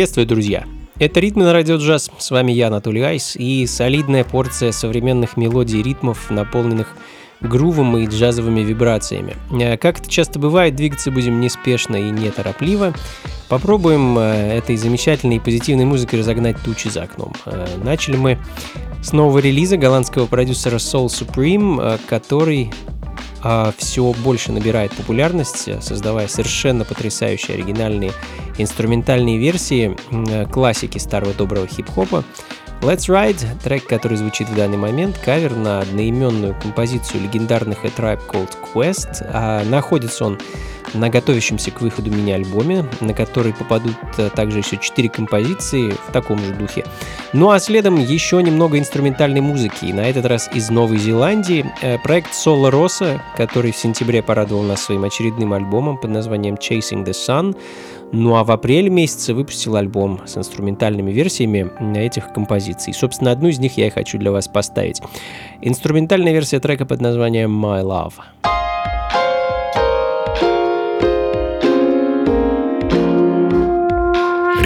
Приветствую, друзья! Это «Ритмы на радио джаз». С вами я, Анатолий Айс, и солидная порция современных мелодий и ритмов, наполненных грувом и джазовыми вибрациями. Э, как это часто бывает, двигаться будем неспешно и неторопливо. Попробуем э, этой замечательной и позитивной музыкой разогнать тучи за окном. Э, начали мы с нового релиза голландского продюсера Soul Supreme, который все больше набирает популярность, создавая совершенно потрясающие оригинальные инструментальные версии классики старого доброго хип-хопа. Let's Ride, трек, который звучит в данный момент, кавер на одноименную композицию легендарных A Tribe Called Quest. А находится он на готовящемся к выходу мини-альбоме, на который попадут э, также еще 4 композиции в таком же духе. Ну а следом еще немного инструментальной музыки, и на этот раз из Новой Зеландии. Э, проект Соло Роса, который в сентябре порадовал нас своим очередным альбомом под названием Chasing the Sun. Ну а в апреле месяце выпустил альбом с инструментальными версиями этих композиций. Собственно, одну из них я и хочу для вас поставить. Инструментальная версия трека под названием My Love.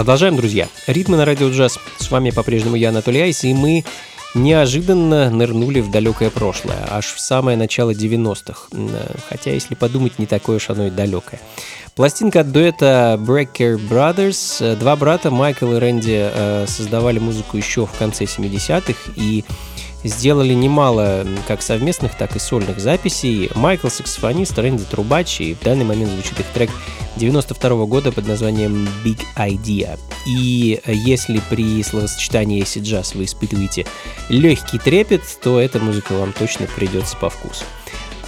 Продолжаем, друзья. Ритмы на радио джаз. С вами по-прежнему я, Анатолий Айс, и мы неожиданно нырнули в далекое прошлое, аж в самое начало 90-х. Хотя, если подумать, не такое уж оно и далекое. Пластинка от дуэта Breaker Brothers. Два брата, Майкл и Рэнди, э, создавали музыку еще в конце 70-х, и сделали немало как совместных, так и сольных записей. Майкл саксофонист, Рэнди трубач, и в данный момент звучит их трек 92 года под названием Big Idea. И если при словосочетании acid jazz вы испытываете легкий трепет, то эта музыка вам точно придется по вкусу.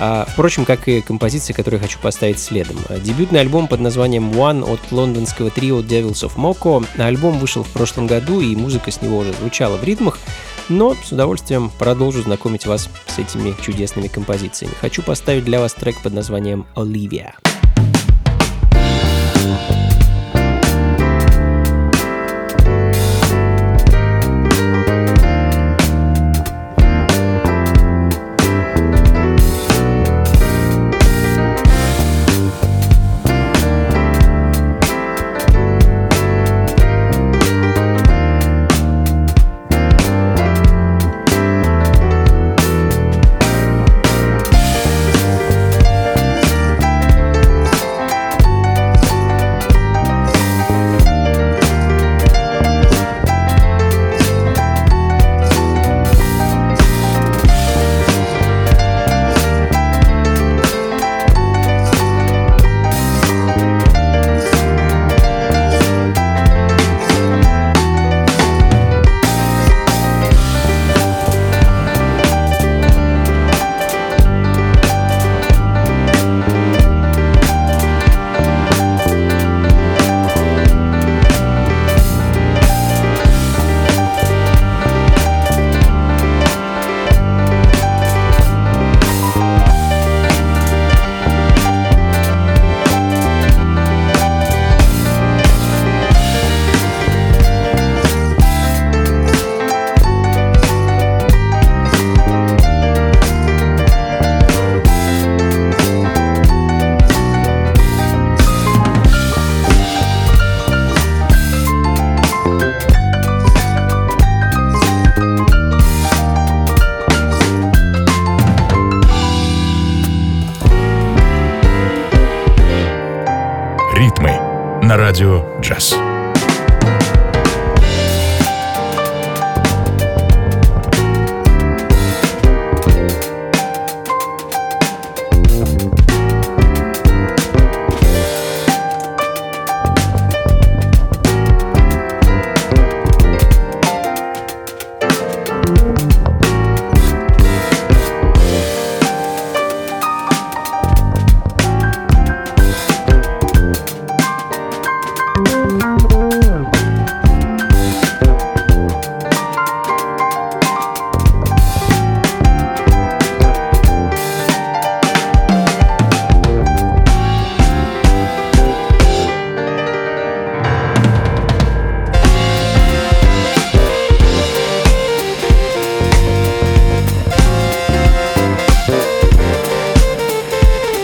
А, впрочем, как и композиции, которые хочу поставить следом. Дебютный альбом под названием One от лондонского трио Devils of Moko. Альбом вышел в прошлом году, и музыка с него уже звучала в ритмах, но с удовольствием продолжу знакомить вас с этими чудесными композициями. Хочу поставить для вас трек под названием «Olivia».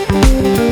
Радио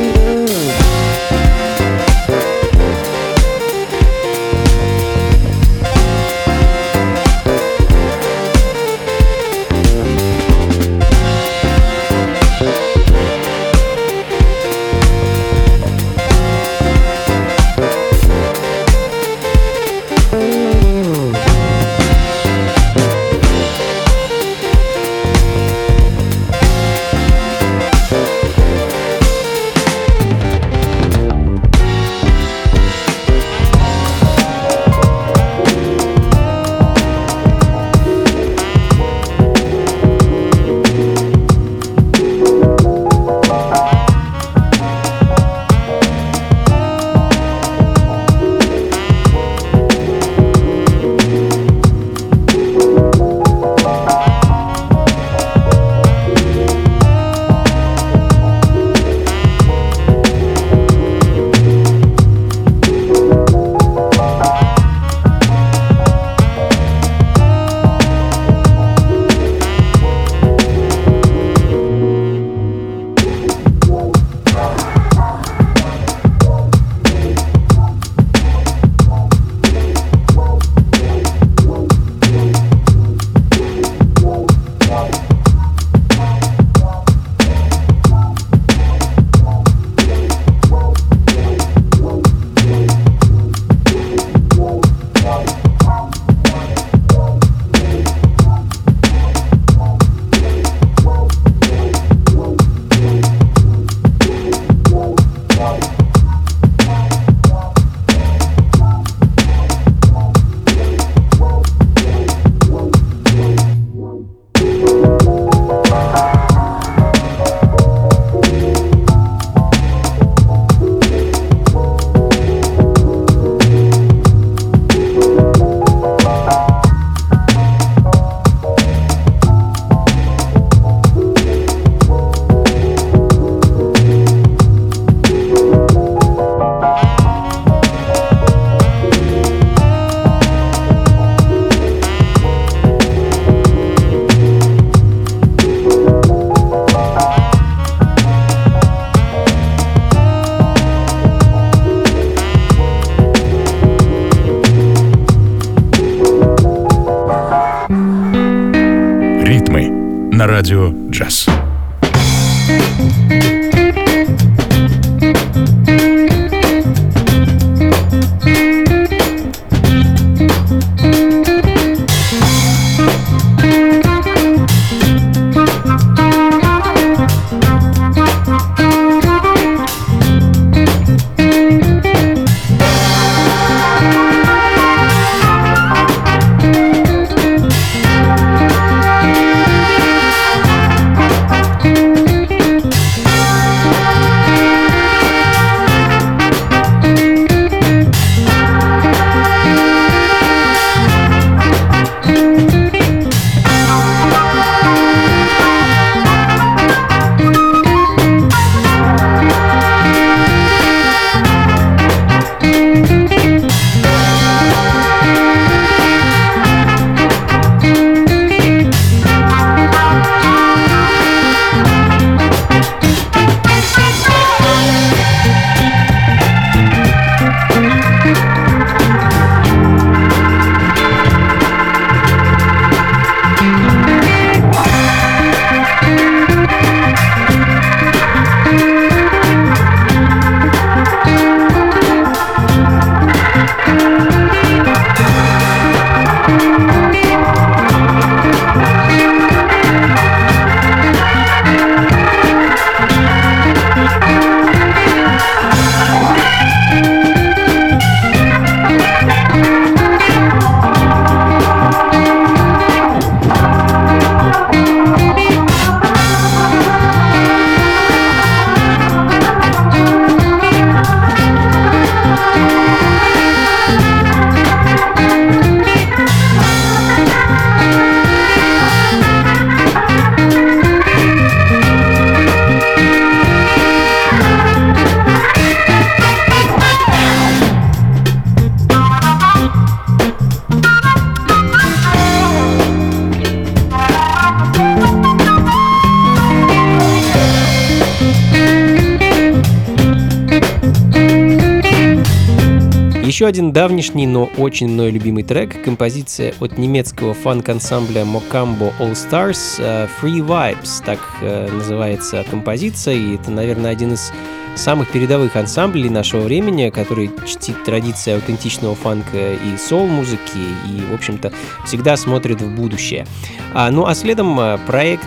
один давнишний, но очень мной любимый трек, композиция от немецкого фанк-ансамбля Mocambo All Stars Free Vibes, так называется композиция, и это, наверное, один из самых передовых ансамблей нашего времени, который чтит традиции аутентичного фанка и сол-музыки, и, в общем-то, всегда смотрит в будущее. А, ну а следом а, проект,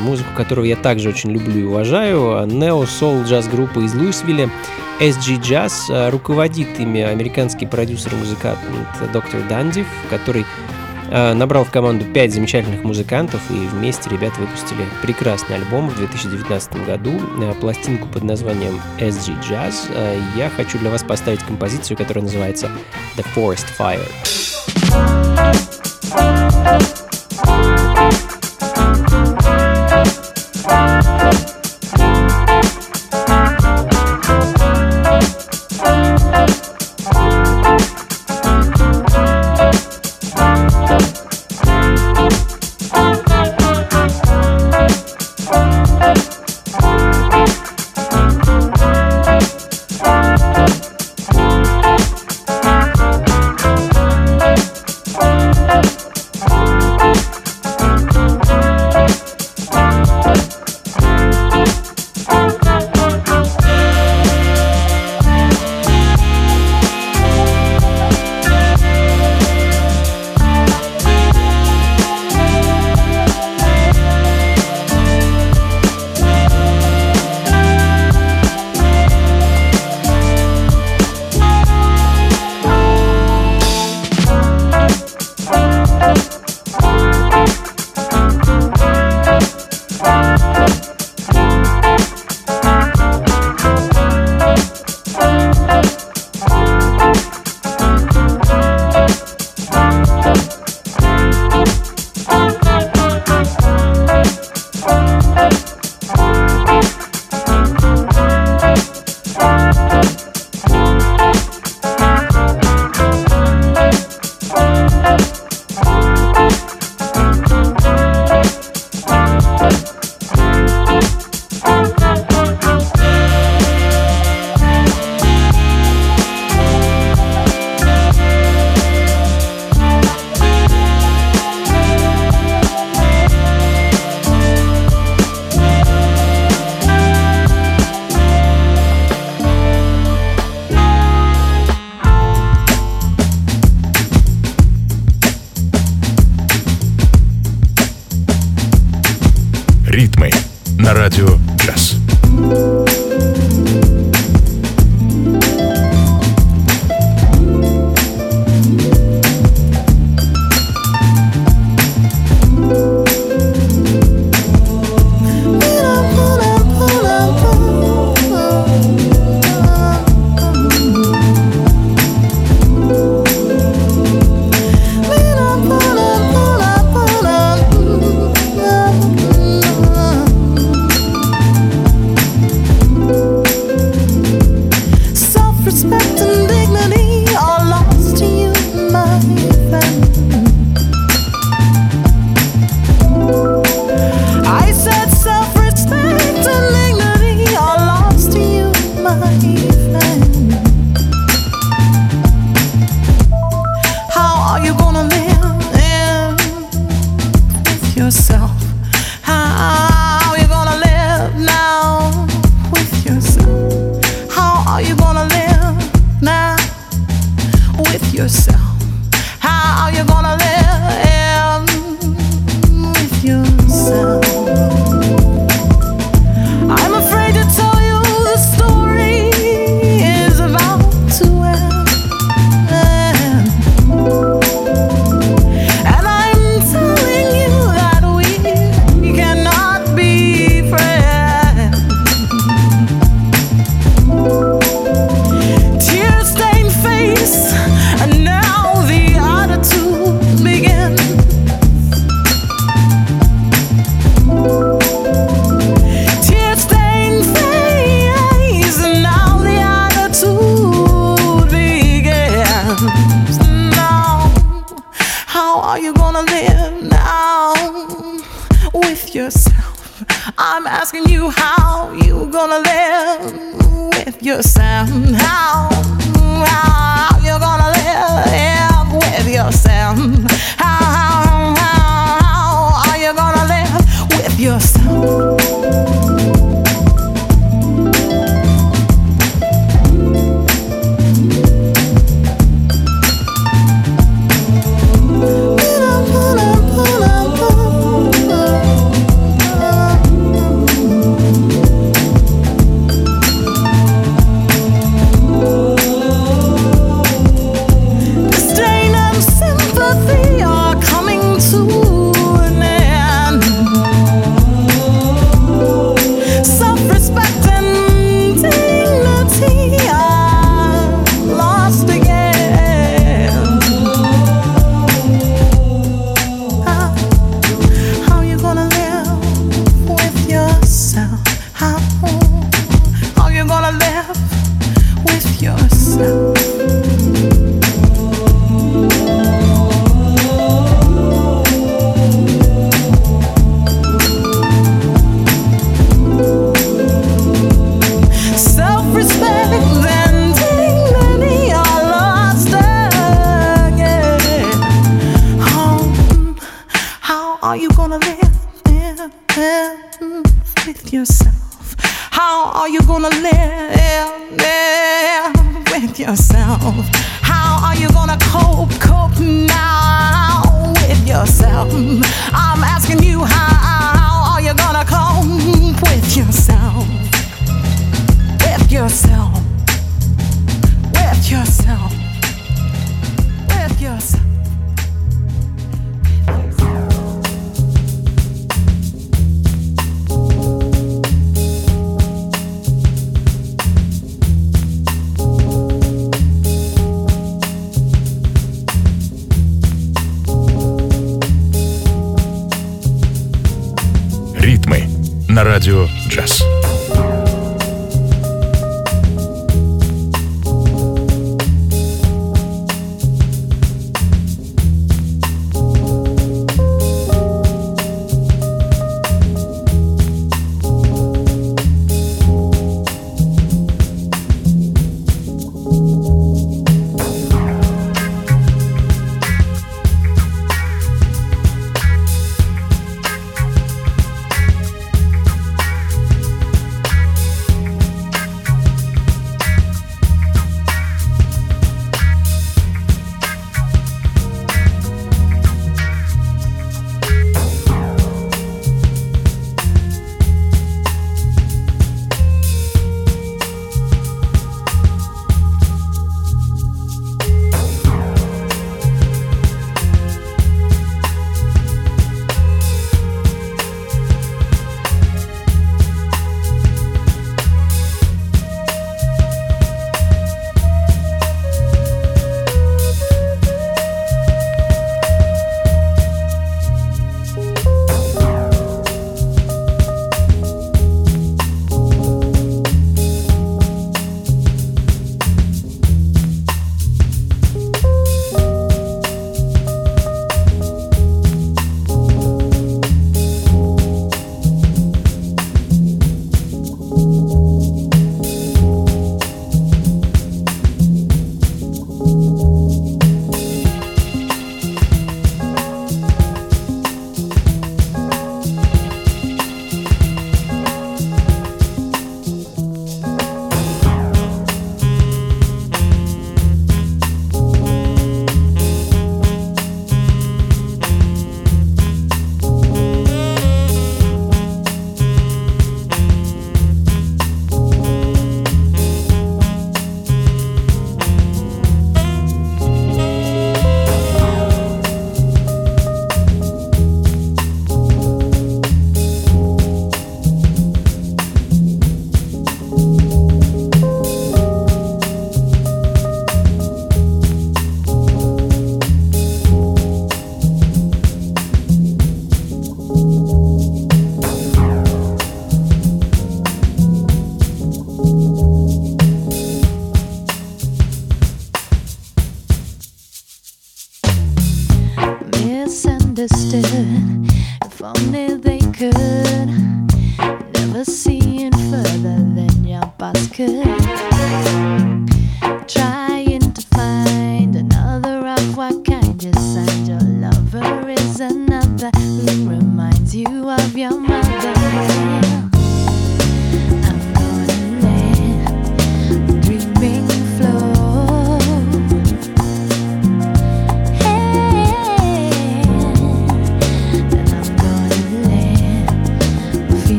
музыку которого я также очень люблю и уважаю, нео-сол джаз-группа из Луисвилля, SG Jazz, руководит ими американский продюсер и музыкант доктор Дандив, который Э, набрал в команду 5 замечательных музыкантов, и вместе ребята выпустили прекрасный альбом в 2019 году, э, пластинку под названием SG Jazz. Э, я хочу для вас поставить композицию, которая называется The Forest Fire. with yourself? How are you gonna live, live with yourself? How are you gonna cope, cope now with yourself? I'm asking you, how are you gonna cope with yourself? With yourself, with yourself, with yourself. Radio Jazz.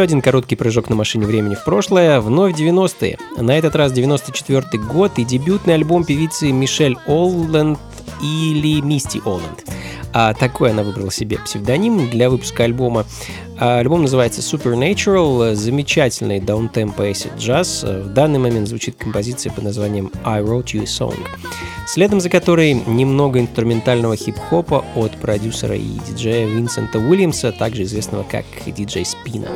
Еще один короткий прыжок на машине времени в прошлое, вновь 90-е. На этот раз 94 год и дебютный альбом певицы Мишель Олленд или Мисти Олленд. А такой она выбрала себе псевдоним для выпуска альбома. А альбом называется Supernatural, замечательный даунтемпо acid джаз. В данный момент звучит композиция под названием I Wrote You a Song, следом за которой немного инструментального хип-хопа от продюсера и диджея Винсента Уильямса, также известного как диджей Спина.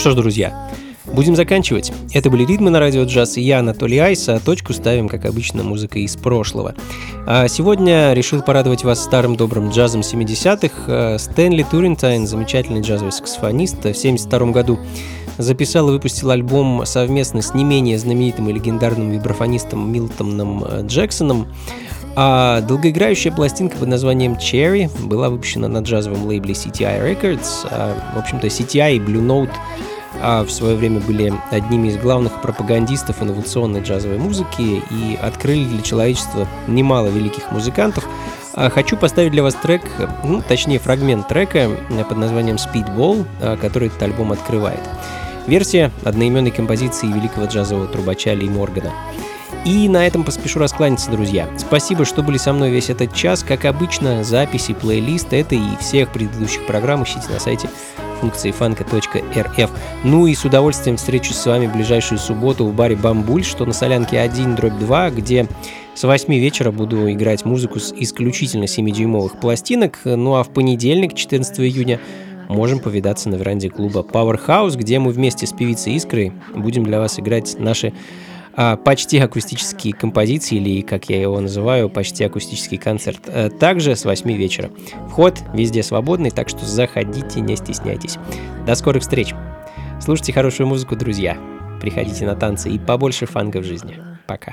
Что ж, друзья, будем заканчивать. Это были ритмы на радио джаз и я, Анатолий Айс, а точку ставим, как обычно, музыкой из прошлого. А сегодня решил порадовать вас старым добрым джазом 70-х. А, Стэнли Туринтайн, замечательный джазовый саксофонист, в 72 году записал и выпустил альбом совместно с не менее знаменитым и легендарным вибрафонистом Милтоном Джексоном. А долгоиграющая пластинка под названием Cherry была выпущена на джазовом лейбле CTI Records. А, в общем-то, CTI и Blue Note а в свое время были одними из главных пропагандистов инновационной джазовой музыки и открыли для человечества немало великих музыкантов. А хочу поставить для вас трек, ну, точнее фрагмент трека под названием Speedball, а, который этот альбом открывает. Версия одноименной композиции великого джазового трубача Ли Моргана. И на этом поспешу раскланяться, друзья. Спасибо, что были со мной весь этот час. Как обычно, записи, плейлист это и всех предыдущих программ ищите на сайте функции фанка.рф. Ну и с удовольствием встречусь с вами в ближайшую субботу в баре «Бамбуль», что на Солянке 1, дробь 2, где с 8 вечера буду играть музыку с исключительно 7-дюймовых пластинок. Ну а в понедельник, 14 июня, можем повидаться на веранде клуба Powerhouse, где мы вместе с певицей Искрой будем для вас играть наши почти акустические композиции, или, как я его называю, почти акустический концерт. А, также с 8 вечера. Вход везде свободный, так что заходите, не стесняйтесь. До скорых встреч. Слушайте хорошую музыку, друзья. Приходите на танцы и побольше фанка в жизни. Пока.